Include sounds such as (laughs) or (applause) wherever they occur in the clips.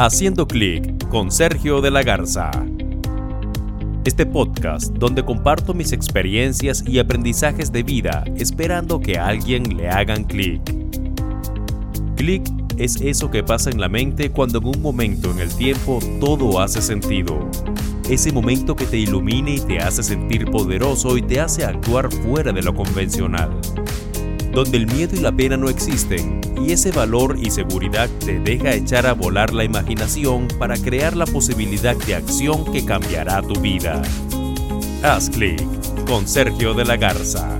Haciendo Clic con Sergio de la Garza. Este podcast donde comparto mis experiencias y aprendizajes de vida esperando que a alguien le hagan clic. Clic es eso que pasa en la mente cuando en un momento en el tiempo todo hace sentido. Ese momento que te ilumina y te hace sentir poderoso y te hace actuar fuera de lo convencional donde el miedo y la pena no existen, y ese valor y seguridad te deja echar a volar la imaginación para crear la posibilidad de acción que cambiará tu vida. Haz clic con Sergio de la Garza.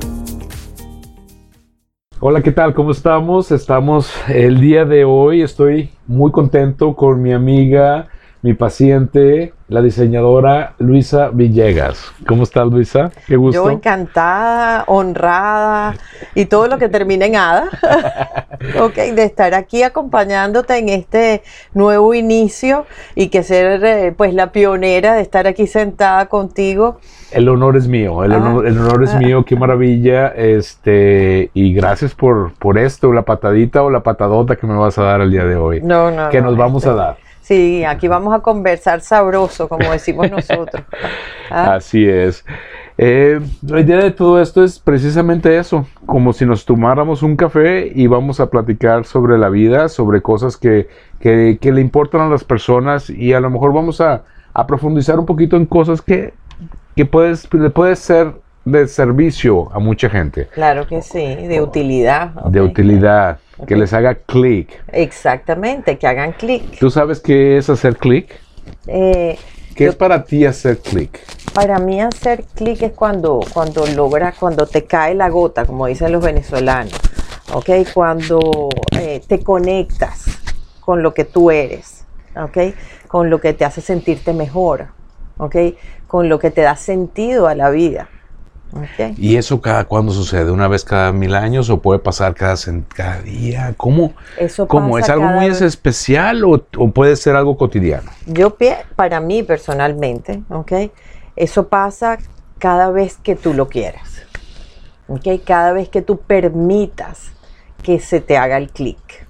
Hola, ¿qué tal? ¿Cómo estamos? Estamos el día de hoy, estoy muy contento con mi amiga mi paciente, la diseñadora Luisa Villegas. ¿Cómo estás, Luisa? Qué gusto. Yo encantada, honrada y todo lo que termina en hada. (laughs) ok, de estar aquí acompañándote en este nuevo inicio y que ser eh, pues la pionera de estar aquí sentada contigo. El honor es mío, el, honor, el honor, es ah. mío, qué maravilla. Este, y gracias por, por esto, la patadita o la patadota que me vas a dar el día de hoy. No, no. Que nos vamos a este, dar. Sí, aquí vamos a conversar sabroso, como decimos (laughs) nosotros. ¿Ah? Así es. Eh, la idea de todo esto es precisamente eso, como si nos tomáramos un café y vamos a platicar sobre la vida, sobre cosas que, le importan a las personas y a lo mejor vamos a, profundizar un poquito en cosas que, que puedes, le puede ser de servicio a mucha gente. Claro que sí, de utilidad. De utilidad. Que les haga clic. Exactamente, que hagan clic. ¿Tú sabes qué es hacer clic? Eh, ¿Qué es para ti hacer clic? Para mí hacer clic es cuando, cuando logras, cuando te cae la gota, como dicen los venezolanos. ¿Ok? Cuando eh, te conectas con lo que tú eres. ¿Ok? Con lo que te hace sentirte mejor. ¿Ok? Con lo que te da sentido a la vida. ¿Y eso cada cuándo sucede? ¿Una vez cada mil años o puede pasar cada, cada día? ¿Cómo? Eso ¿Cómo? ¿Es algo muy especial o, puede ser algo cotidiano? Yo, para mí personalmente, ¿ok? Eso pasa cada vez que tú lo quieras. ¿Ok? Cada vez que tú permitas que se te haga el clic.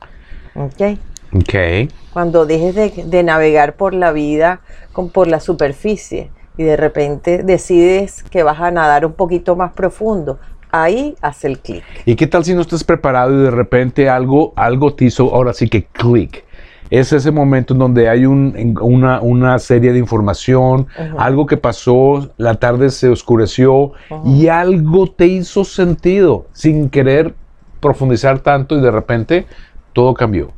¿Ok? Ok. Cuando dejes de, de navegar por la vida con, por la superficie y de repente decides que vas a nadar un poquito más profundo, ahí hace el clic. ¿Y qué tal si no estás preparado y de repente algo, algo te hizo ahora sí que clic? Es ese momento en donde hay una, una, serie de información, algo que pasó, la tarde se oscureció y algo te hizo sentido sin querer profundizar tanto y de repente todo cambió.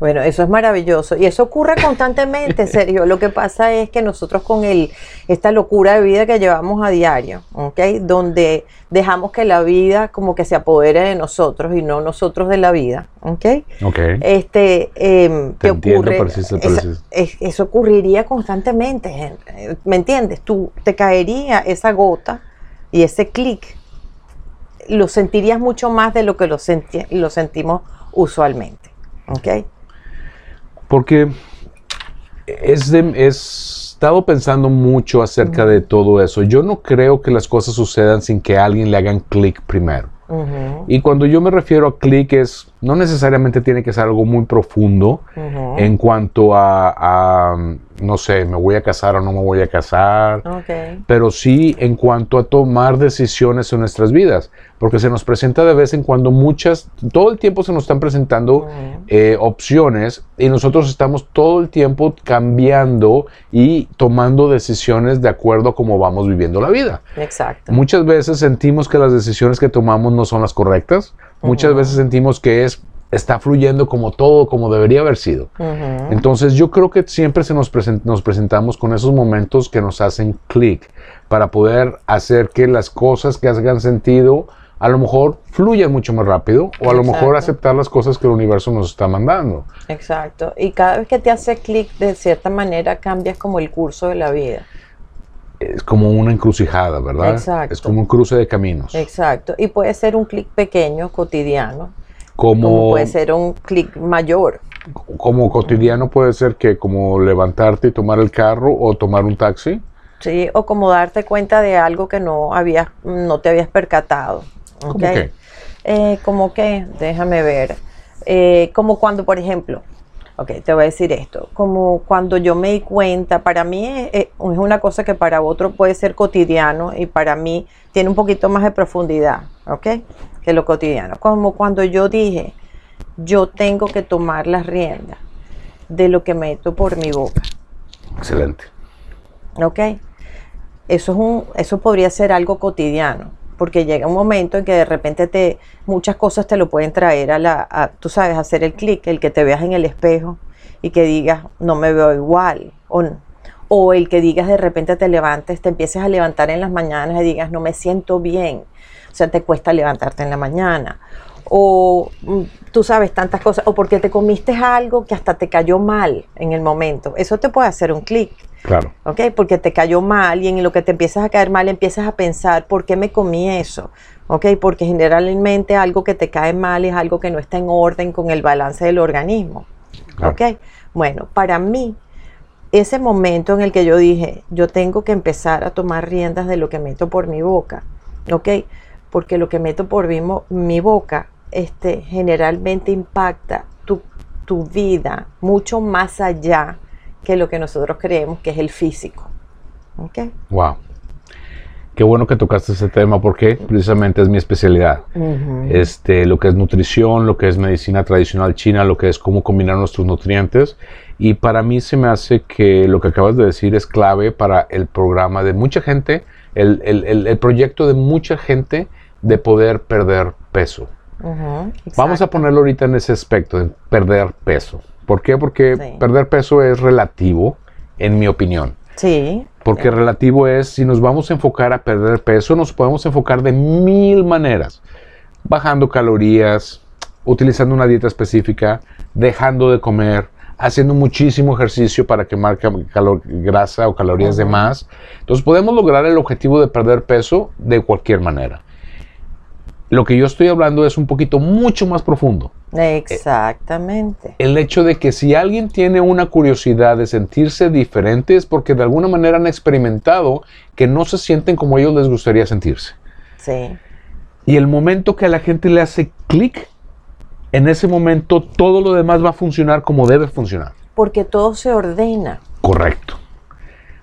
Bueno, eso es maravilloso y eso ocurre constantemente, (laughs) Sergio. Lo que pasa es que nosotros con el, esta locura de vida que llevamos a diario, ¿ok? Donde dejamos que la vida como que se apodere de nosotros y no nosotros de la vida, ¿ok? Ok. Este, eh, ¿qué ocurre? eso ocurriría constantemente, ¿me entiendes? Tú te caería esa gota y ese clic lo sentirías mucho más de lo que lo, lo sentimos usualmente, ¿ok? Porque es he estado pensando mucho acerca de todo eso. Yo no creo que las cosas sucedan sin que a alguien le hagan clic primero. Y cuando yo me refiero a clic es, no necesariamente tiene que ser algo muy profundo en cuanto a, no sé, me voy a casar o no me voy a casar, pero sí en cuanto a tomar decisiones en nuestras vidas, porque se nos presenta de vez en cuando muchas, todo el tiempo se nos están presentando eh, opciones y nosotros estamos todo el tiempo cambiando y tomando decisiones de acuerdo a cómo vamos viviendo la vida. Exacto. Muchas veces sentimos que las decisiones que tomamos no son las correctas, muchas veces sentimos que es está fluyendo como todo, como debería haber sido. Entonces yo creo que siempre se nos, nos presentamos con esos momentos que nos hacen clic para poder hacer que las cosas que hagan sentido a lo mejor fluyan mucho más rápido o a lo mejor aceptar las cosas que el universo nos está mandando. Exacto. Y cada vez que te hace clic, de cierta manera cambias como el curso de la vida. Es como una encrucijada, ¿verdad? Exacto. Es como un cruce de caminos. Exacto. Y puede ser un clic pequeño, cotidiano, como, puede ser un clic mayor. Como cotidiano puede ser que como levantarte y tomar el carro o tomar un taxi. Sí, o como darte cuenta de algo que no habías, no te habías percatado. ¿Cómo qué? Eh, como que, déjame ver. Eh, como cuando, por ejemplo, Ok, te voy a decir esto. Como cuando yo me di cuenta, para mí es, es una cosa que para otro puede ser cotidiano y para mí tiene un poquito más de profundidad, ¿ok? Que lo cotidiano. Como cuando yo dije, yo tengo que tomar las riendas de lo que meto por mi boca. Excelente. ¿Ok? Eso, es un, eso podría ser algo cotidiano, porque llega un momento en que de repente te, muchas cosas te lo pueden traer a la, tú sabes, hacer el clic, el que te veas en el espejo y que digas, no me veo igual, o, o el que digas de repente te levantes, te empieces a levantar en las mañanas y digas, no me siento bien, o sea, te cuesta levantarte en la mañana, o mm, tú sabes tantas cosas, o porque te comiste algo que hasta te cayó mal en el momento, eso te puede hacer un clic. Claro. ¿Ok? Porque te cayó mal y en lo que te empiezas a caer mal empiezas a pensar, ¿por qué me comí eso? ¿Ok? Porque generalmente algo que te cae mal es algo que no está en orden con el balance del organismo. ¿Ok? Bueno, para mí, ese momento en el que yo dije, yo tengo que empezar a tomar riendas de lo que meto por mi boca. ¿Ok? Porque lo que meto por mi, mi boca este, generalmente impacta tu, tu vida mucho más allá que lo que nosotros creemos que es el físico. ¿Okay? Wow. Qué bueno que tocaste ese tema porque precisamente es mi especialidad. este, lo que es nutrición, lo que es medicina tradicional china, lo que es cómo combinar nuestros nutrientes. Y para mí se me hace que lo que acabas de decir es clave para el programa de mucha gente, el, el, el, proyecto de mucha gente de poder perder peso. Vamos a ponerlo ahorita en ese aspecto, de perder peso. ¿Por qué? Porque perder peso es relativo, en mi opinión. Sí. Porque relativo es, si nos vamos a enfocar a perder peso, nos podemos enfocar de mil maneras. Bajando calorías, utilizando una dieta específica, dejando de comer, haciendo muchísimo ejercicio para quemar grasa o calorías de más. Entonces podemos lograr el objetivo de perder peso de cualquier manera. Lo que yo estoy hablando es un poquito mucho más profundo. Exactamente. El hecho de que si alguien tiene una curiosidad de sentirse diferente es porque de alguna manera han experimentado que no se sienten como ellos les gustaría sentirse. Sí. Y el momento que a la gente le hace clic, en ese momento todo lo demás va a funcionar como debe funcionar. Porque todo se ordena. Correcto.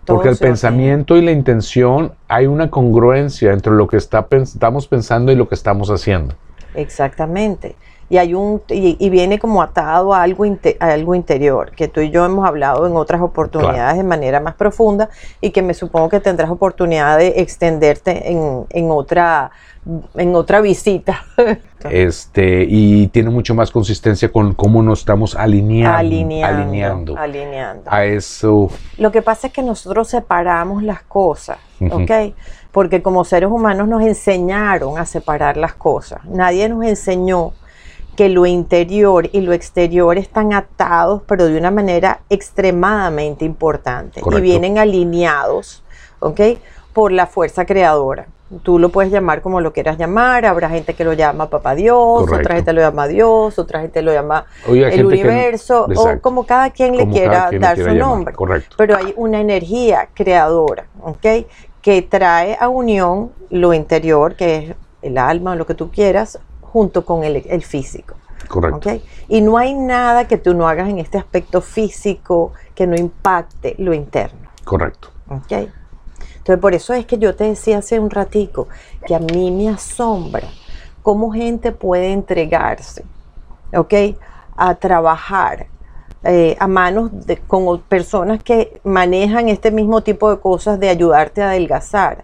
Porque el pensamiento y la intención hay una congruencia entre lo que está, estamos pensando y lo que estamos haciendo. Exactamente. Y, hay un, y, viene como atado a algo, algo interior, que tú y yo hemos hablado en otras oportunidades de manera más profunda y que me supongo que tendrás oportunidad de extenderte en, en otra en otra visita. (laughs) este, y tiene mucho más consistencia con cómo nos estamos alineando. Alineando. Alineando. A eso. Lo que pasa es que nosotros separamos las cosas, ¿ok? Porque como seres humanos nos enseñaron a separar las cosas. Nadie nos enseñó que lo interior y lo exterior están atados, pero de una manera extremadamente importante. Y vienen alineados, ¿ok? Por la fuerza creadora. Tú lo puedes llamar como lo quieras llamar, habrá gente que lo llama Papá Dios, otra gente lo llama Dios, otra gente lo llama el universo, o como cada quien le quiera dar su nombre. Correcto. Pero hay una energía creadora, ¿ok? Que trae a unión lo interior, que es el alma o lo que tú quieras, junto con el, el físico. Correcto. ¿okay? Y no hay nada que tú no hagas en este aspecto físico que no impacte lo interno. Correcto. ¿okay? Entonces, por eso es que yo te decía hace un ratico que a mí me asombra cómo gente puede entregarse, ¿ok? A trabajar eh, a manos de, con personas que manejan este mismo tipo de cosas de ayudarte a adelgazar,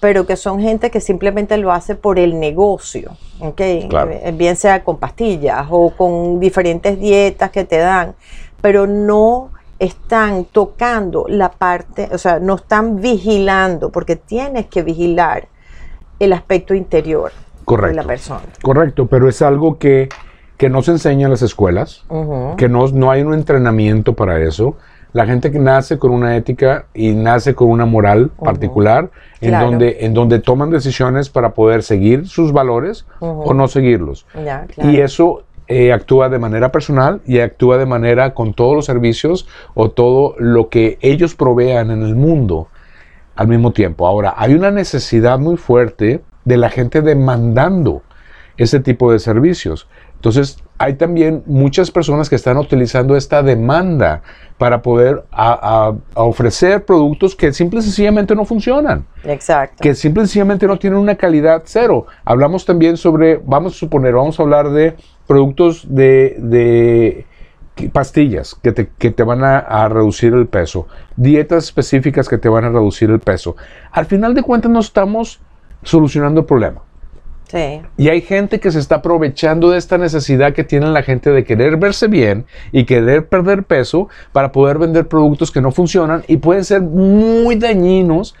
pero que son gente que simplemente lo hace por el negocio, ¿ok? Eh, bien sea con pastillas o con diferentes dietas que te dan, pero no están tocando la parte, o sea, no están vigilando, porque tienes que vigilar el aspecto interior de la persona. Correcto, pero es algo que, que no se enseña en las escuelas, que no, no hay un entrenamiento para eso. La gente que nace con una ética y nace con una moral particular, en, donde, en donde toman decisiones para poder seguir sus valores o no seguirlos. Y eso eh, actúa de manera personal y actúa de manera con todos los servicios o todo lo que ellos provean en el mundo al mismo tiempo. Ahora, hay una necesidad muy fuerte de la gente demandando ese tipo de servicios. Entonces, hay también muchas personas que están utilizando esta demanda para poder a, a, ofrecer productos que simple y sencillamente no funcionan. Exacto. Que simple y sencillamente no tienen una calidad cero. Hablamos también sobre, vamos a suponer, vamos a hablar de productos de, de pastillas que te, que te van a, a, reducir el peso, dietas específicas que te van a reducir el peso. Al final de cuentas no estamos solucionando el problema. Sí. Y hay gente que se está aprovechando de esta necesidad que tiene la gente de querer verse bien y querer perder peso para poder vender productos que no funcionan y pueden ser muy dañinos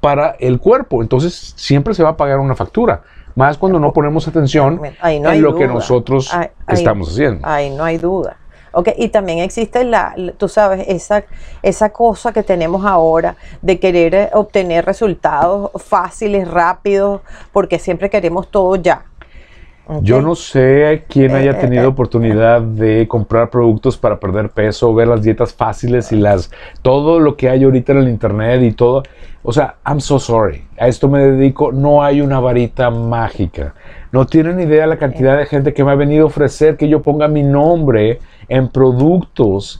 para el cuerpo. Entonces siempre se va a pagar una factura. Más cuando no ponemos atención no en lo duda. que nosotros estamos haciendo. Ahí no hay duda. Okay, y también existe la, tú sabes, esa, esa cosa que tenemos ahora de querer eh, obtener resultados fáciles, rápidos, porque siempre queremos todo ya. Okay. Yo no sé quién haya eh, tenido eh, oportunidad de comprar productos para perder peso, ver las dietas fáciles y las todo lo que hay ahorita en el internet y todo. O sea, I'm so sorry. A esto me dedico. No hay una varita mágica. No tienen idea la cantidad de gente que me ha venido a ofrecer que yo ponga mi nombre en productos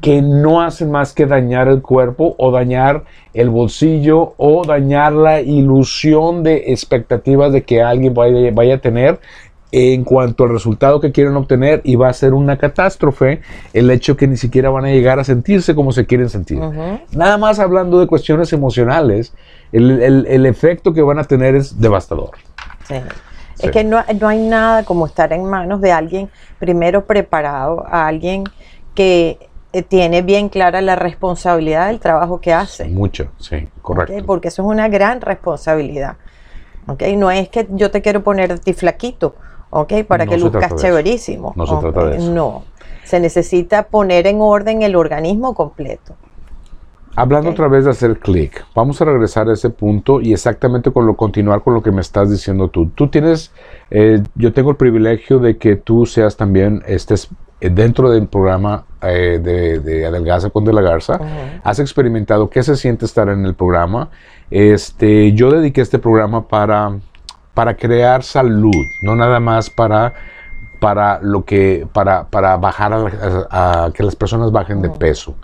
que no hacen más que dañar el cuerpo o dañar el bolsillo o dañar la ilusión de expectativas de que alguien vaya, vaya, a tener en cuanto al resultado que quieren obtener y va a ser una catástrofe el hecho que ni siquiera van a llegar a sentirse como se quieren sentir. Uh -huh. Nada más hablando de cuestiones emocionales, el, el, el, efecto que van a tener es devastador. Sí. Sí. Es que no, no, hay nada como estar en manos de alguien primero preparado, a alguien que eh, tiene bien clara la responsabilidad del trabajo que hace. Mucho, sí, correcto. ¿Okay? Porque eso es una gran responsabilidad. ¿okay? No es que yo te quiero poner a ti flaquito, ¿okay? Para no que luzcas chéverísimo. No se trata de eso. No, se necesita poner en orden el organismo completo. Hablando okay. otra vez de hacer clic, vamos a regresar a ese punto y exactamente con lo continuar con lo que me estás diciendo tú. Tú tienes, eh, yo tengo el privilegio de que tú seas también, estés dentro del programa eh, de, de, Adelgaza con De la Garza. Uh -huh. Has experimentado qué se siente estar en el programa. Este, yo dediqué este programa para, para crear salud, no nada más para para lo que para, para bajar a, a, a, que las personas bajen de peso.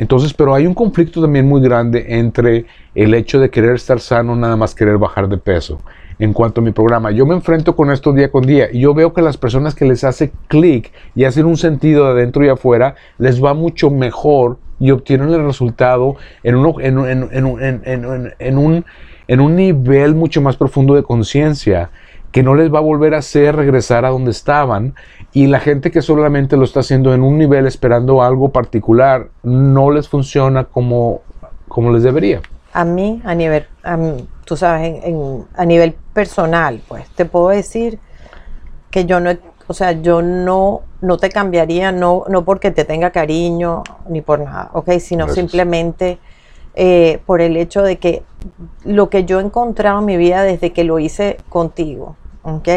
Entonces, pero hay un conflicto también muy grande entre el hecho de querer estar sano, nada más querer bajar de peso. En cuanto a mi programa, yo me enfrento con esto día con día y yo veo que las personas que les hace clic y hacen un sentido de adentro y afuera, les va mucho mejor y obtienen el resultado en, uno, en, en, en, un, en un nivel mucho más profundo de conciencia que no les va a volver a hacer regresar a donde estaban y la gente que solamente lo está haciendo en un nivel esperando algo particular no les funciona como, como les debería. A mí, a nivel, a mí, tú sabes, en, en, a nivel personal, pues te puedo decir que yo no, o sea, yo no, no te cambiaría, no, no porque te tenga cariño ni por nada, ¿ok? Sino Gracias. simplemente eh, por el hecho de que lo que yo he encontrado en mi vida desde que lo hice contigo, ¿ok?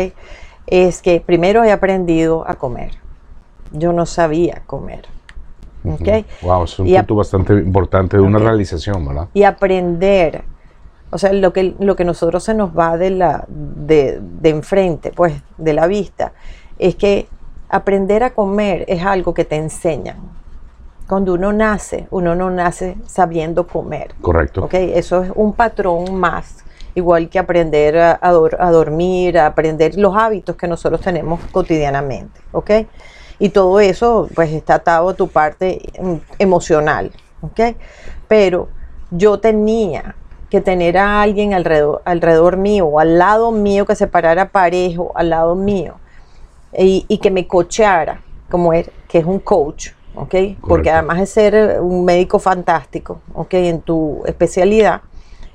Es que primero he aprendido a comer. Yo no sabía comer. ¿okay? Wow, es un y punto bastante importante de una realización, ¿verdad? Y aprender, o sea, lo que, lo que nosotros se nos va de, la, de, de enfrente, pues, de la vista, es que aprender a comer es algo que te enseñan. Cuando uno nace, uno no nace sabiendo comer. Correcto. ¿okay? Eso es un patrón más igual que aprender a, a, a, dormir, a aprender los hábitos que nosotros tenemos cotidianamente, ¿ok? Y todo eso, pues, está atado a tu parte emocional, ¿ok? Pero yo tenía que tener a alguien alrededor, alrededor mío, o al lado mío, que se parara parejo, al lado mío, y, y que me cocheara, como es, que es un coach, ¿ok? Correcto. Porque además de ser un médico fantástico, ¿ok? En tu especialidad,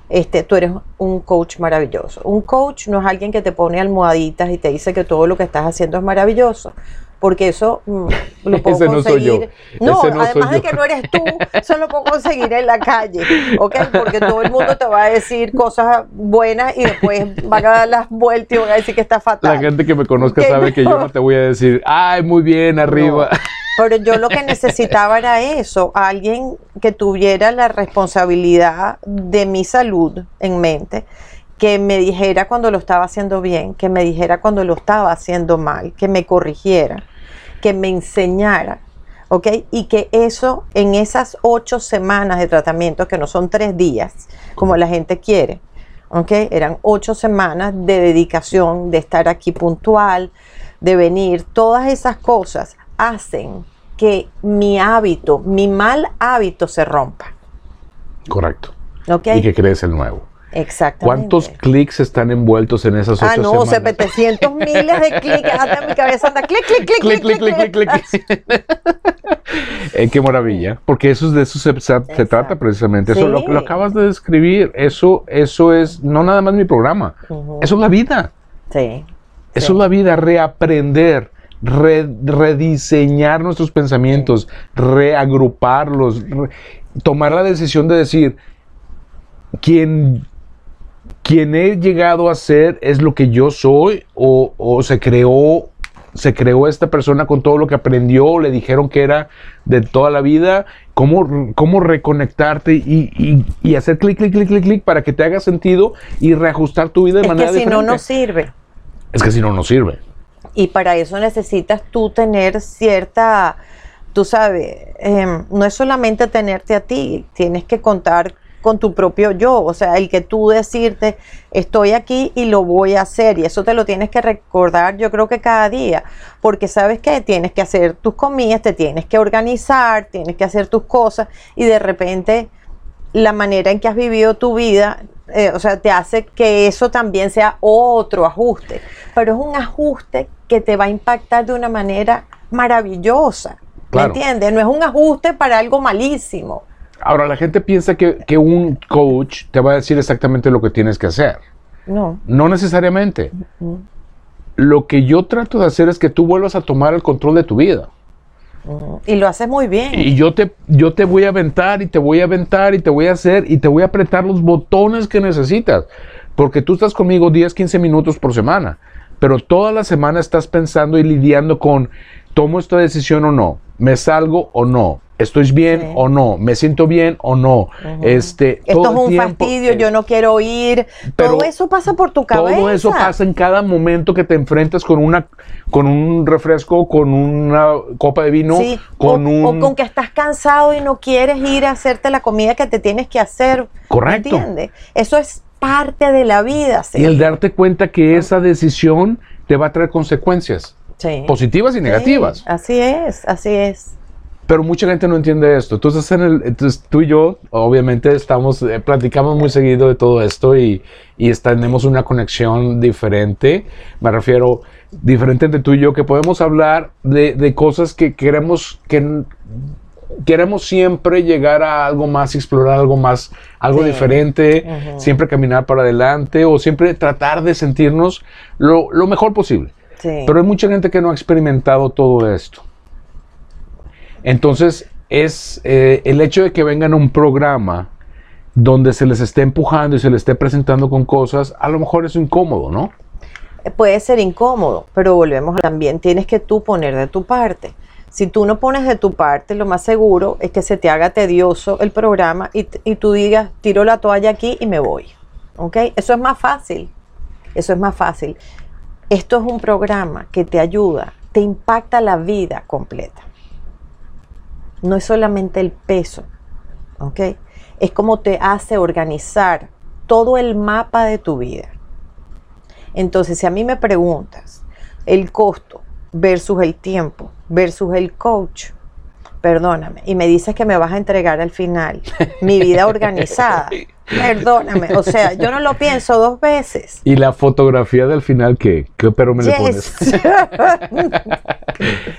este, tú eres un coach maravilloso. Un coach no es alguien que te pone almohaditas y te dice que todo lo que estás haciendo es maravilloso. Porque eso mm, lo (laughs) puedo Ese no conseguir. soy yo. No, Ese no además soy de yo. que no eres tú, eso lo puedo conseguir en la calle. ¿Ok? Porque todo el mundo te va a decir cosas buenas y después van a dar las vueltas y van a decir que está fatal. La gente que me conozca sabe que yo no. no te voy a decir, ay, muy bien, arriba. Pero yo lo que necesitaba era eso, alguien que tuviera la responsabilidad de mi salud en mente que me dijera cuando lo estaba haciendo bien, que me dijera cuando lo estaba haciendo mal, que me corrigiera, que me enseñara, ¿ok? Y que eso en esas ocho semanas de tratamiento, que no son tres días, como la gente quiere, ¿ok? Eran ocho semanas de dedicación, de estar aquí puntual, de venir, todas esas cosas hacen que mi hábito, mi mal hábito se rompa. Correcto. Y que crees el nuevo. Exactamente. ¿Cuántos clics están envueltos en esas ocho Ah, no, semanas? 700 miles de clics. Hasta mi cabeza anda clic, clic, clic, clic, clic, clic, clic, clic. (laughs) Eh, qué maravilla, porque eso es de eso se, trata precisamente. Eso lo, lo acabas de describir. Eso, eso es no nada más mi programa. Eso es la vida. Sí. Eso sí. es la vida. Reaprender, re- rediseñar nuestros pensamientos, reagruparlos, re- tomar la decisión de decir quién quien he llegado a ser es lo que yo soy o, o se creó se creó esta persona con todo lo que aprendió, le dijeron que era de toda la vida, cómo, cómo reconectarte y, y- y hacer clic, clic, clic, clic, clic para que te haga sentido y reajustar tu vida de Es manera que si no, diferente. no sirve. es que si no, no sirve. Y para eso necesitas tú tener cierta, tú sabes, em, no es solamente tenerte a ti, tienes que contar con tu propio yo, o sea, el que tú decirte, estoy aquí y lo voy a hacer, y eso te lo tienes que recordar yo creo que cada día, porque sabes que tienes que hacer tus comidas, te tienes que organizar, tienes que hacer tus cosas, y de repente la manera en que has vivido tu vida, eh, o sea, te hace que eso también sea otro ajuste, pero es un ajuste que te va a impactar de una manera maravillosa. Claro. ¿Me entiendes? No es un ajuste para algo malísimo. Ahora, la gente piensa que, que un coach te va a decir exactamente lo que tienes que hacer. No. No necesariamente. Lo que yo trato de hacer es que tú vuelvas a tomar el control de tu vida. Y lo haces muy bien. Y yo te, yo te voy a aventar y te voy a aventar y te voy a hacer y te voy a apretar los botones que necesitas. Porque tú estás conmigo 10, 15 minutos por semana. Pero toda la semana estás pensando y lidiando con, ¿tomo esta decisión o no? ¿Me salgo o no? ¿Estoy bien Sí. o no? ¿Me siento bien o no? este, Esto todo es un tiempo, fastidio, eh, yo no quiero ir. pero Todo eso pasa por tu cabeza. Todo eso pasa en cada momento que te enfrentas con una con un refresco, con una copa de vino, Sí, con o, un o con que estás cansado y no quieres ir a hacerte la comida que te tienes que hacer. Correcto. ¿Me entiendes? Eso es parte de la vida. y el darte cuenta que esa decisión te va a traer consecuencias Sí. positivas y negativas. Sí, así es, así es. Pero mucha gente no entiende esto. Entonces, en el, entonces tú y yo, obviamente, estamos, eh, platicamos muy seguido de todo esto y, y está- tenemos una conexión diferente. Me refiero, diferente entre tú y yo, que podemos hablar de, de cosas que queremos, que queremos siempre llegar a algo más, explorar algo más, algo Sí. diferente, siempre caminar para adelante o siempre tratar de sentirnos lo, lo mejor posible. Sí. Pero hay mucha gente que no ha experimentado todo esto. Entonces, es eh, el hecho de que vengan a un programa donde se les esté empujando y se les esté presentando con cosas, a lo mejor es incómodo, ¿no? Puede ser incómodo, pero volvemos, también tienes que tú poner de tu parte. Si tú no pones de tu parte, lo más seguro es que se te haga tedioso el programa y, y tú digas, tiro la toalla aquí y me voy. ¿Ok? Eso es más fácil. Eso es más fácil. Esto es un programa que te ayuda, te impacta la vida completa. No es solamente el peso, ¿ok? Es como te hace organizar todo el mapa de tu vida. Entonces, si a mí me preguntas el costo versus el tiempo versus el coach, perdóname, y me dices que me vas a entregar al final mi vida (laughs) organizada, perdóname, o sea, yo no lo pienso dos veces. Y la fotografía del final, ¿qué? ¿Qué pero me le pones? Yes. (laughs)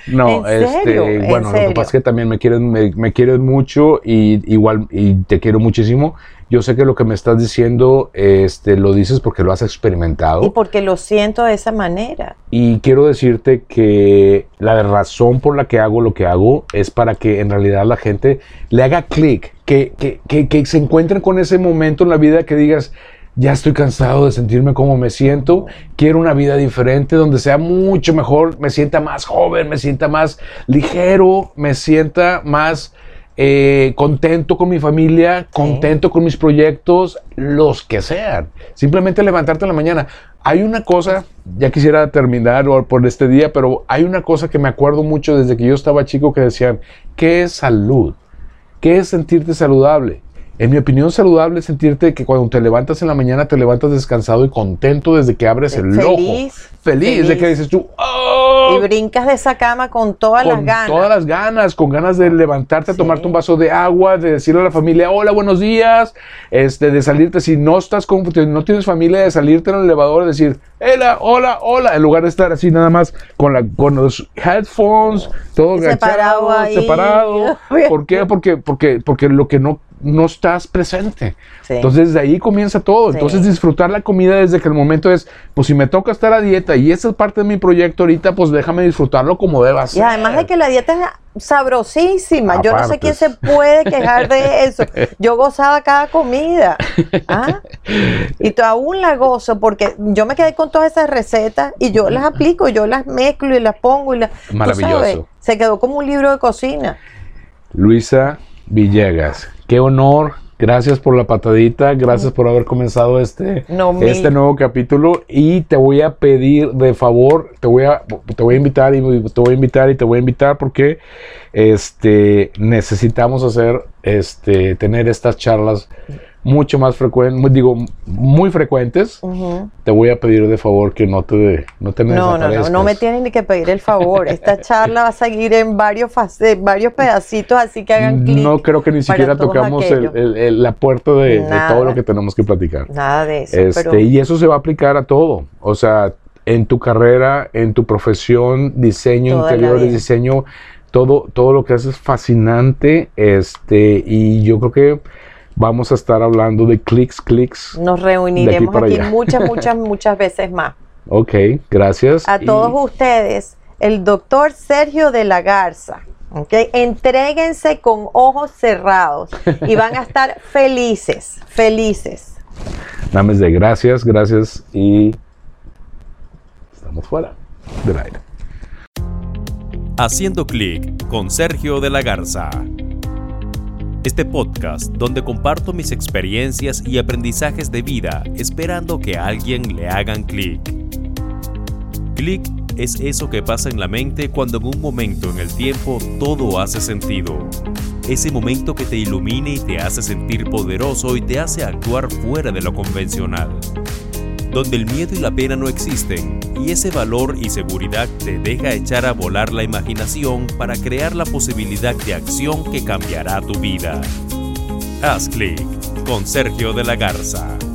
No, ¿En serio? este, ¿En bueno, lo que pasa es que también me quieres, me, me quieres mucho y igual y te quiero muchísimo. Yo sé que lo que me estás diciendo, este, lo dices porque lo has experimentado. y porque lo siento de esa manera. Y quiero decirte que la razón por la que hago lo que hago es para que en realidad la gente le haga clic, que, que, que, que se encuentren con ese momento en la vida que digas, ya estoy cansado de sentirme como me siento, quiero una vida diferente donde sea mucho mejor, me sienta más joven, me sienta más ligero, me sienta más eh, contento con mi familia, contento con mis proyectos, los que sean. Simplemente levantarte en la mañana. Hay una cosa, ya quisiera terminar por este día, pero hay una cosa que me acuerdo mucho desde que yo estaba chico que decían, ¿qué es salud? ¿Qué es sentirte saludable? En mi opinión, saludable es sentirte que cuando te levantas en la mañana te levantas descansado y contento desde que abres el Feliz, ojo. Feliz, feliz. de que dices tú, ¡oh! Y brincas de esa cama con todas las con ganas. todas las ganas, con ganas de levantarte, a Sí. tomarte un vaso de agua, de decirle a la familia, hola, buenos días, este, de salirte, si no estás con, no tienes familia, de salirte en el elevador, decir, hola, hola, hola, en lugar de estar así nada más con, la, con los headphones, todo Separado agachado, ahí. separado. (laughs) ¿Por qué? Porque, porque, porque lo que no, no estás presente. Sí. Entonces de ahí comienza todo. Sí. Entonces disfrutar la comida desde que el momento es, pues si me toca estar a dieta y esa es parte de mi proyecto ahorita, pues déjame disfrutarlo como deba ser. Y además de que la dieta es sabrosísima. Yo no sé quién se puede quejar de (laughs) eso. Yo gozaba cada comida. ¿Ah? Y aún la gozo porque yo me quedé con todas esas recetas y yo las aplico, yo las mezclo y las pongo y las. Maravilloso. sabes, se quedó como un libro de cocina. Luisa Villegas, qué honor. Gracias por la patadita, gracias por haber comenzado este, No, este nuevo capítulo. Y te voy a pedir de favor, te voy a, te voy a invitar y te voy a invitar y te voy a invitar porque este, necesitamos hacer, este, tener estas charlas mucho más frecuentes, digo, muy frecuentes. Te voy a pedir de favor que no te, no te me No, no, no, no me tienen ni que pedir el favor. Esta (laughs) charla va a seguir en varios, varios pedacitos, así que hagan clic. No creo que ni siquiera tocamos el- el- el- la puerta de, de todo lo que tenemos que platicar. Nada de eso. Este, pero Y eso se va a aplicar a todo. O sea, en tu carrera, en tu profesión, diseño Toda la interior, vida. diseño, todo, todo lo que haces es fascinante. Este, y yo creo que vamos a estar hablando de clics, clics. nos reuniremos aquí muchas, (laughs) muchas, muchas veces más. Ok, gracias. A Y- todos ustedes, el doctor Sergio de la Garza. ¿ok? Entréguense con ojos cerrados y van a estar (laughs) felices, felices. Nada más de gracias, gracias y estamos fuera del aire. Haciendo clic con Sergio de la Garza. Este podcast donde comparto mis experiencias y aprendizajes de vida esperando que a alguien le hagan clic. Clic es eso que pasa en la mente cuando en un momento en el tiempo todo hace sentido. Ese momento que te ilumina y te hace sentir poderoso y te hace actuar fuera de lo convencional donde el miedo y la pena no existen y ese valor y seguridad te deja echar a volar la imaginación para crear la posibilidad de acción que cambiará tu vida. Haz clic con Sergio de la Garza.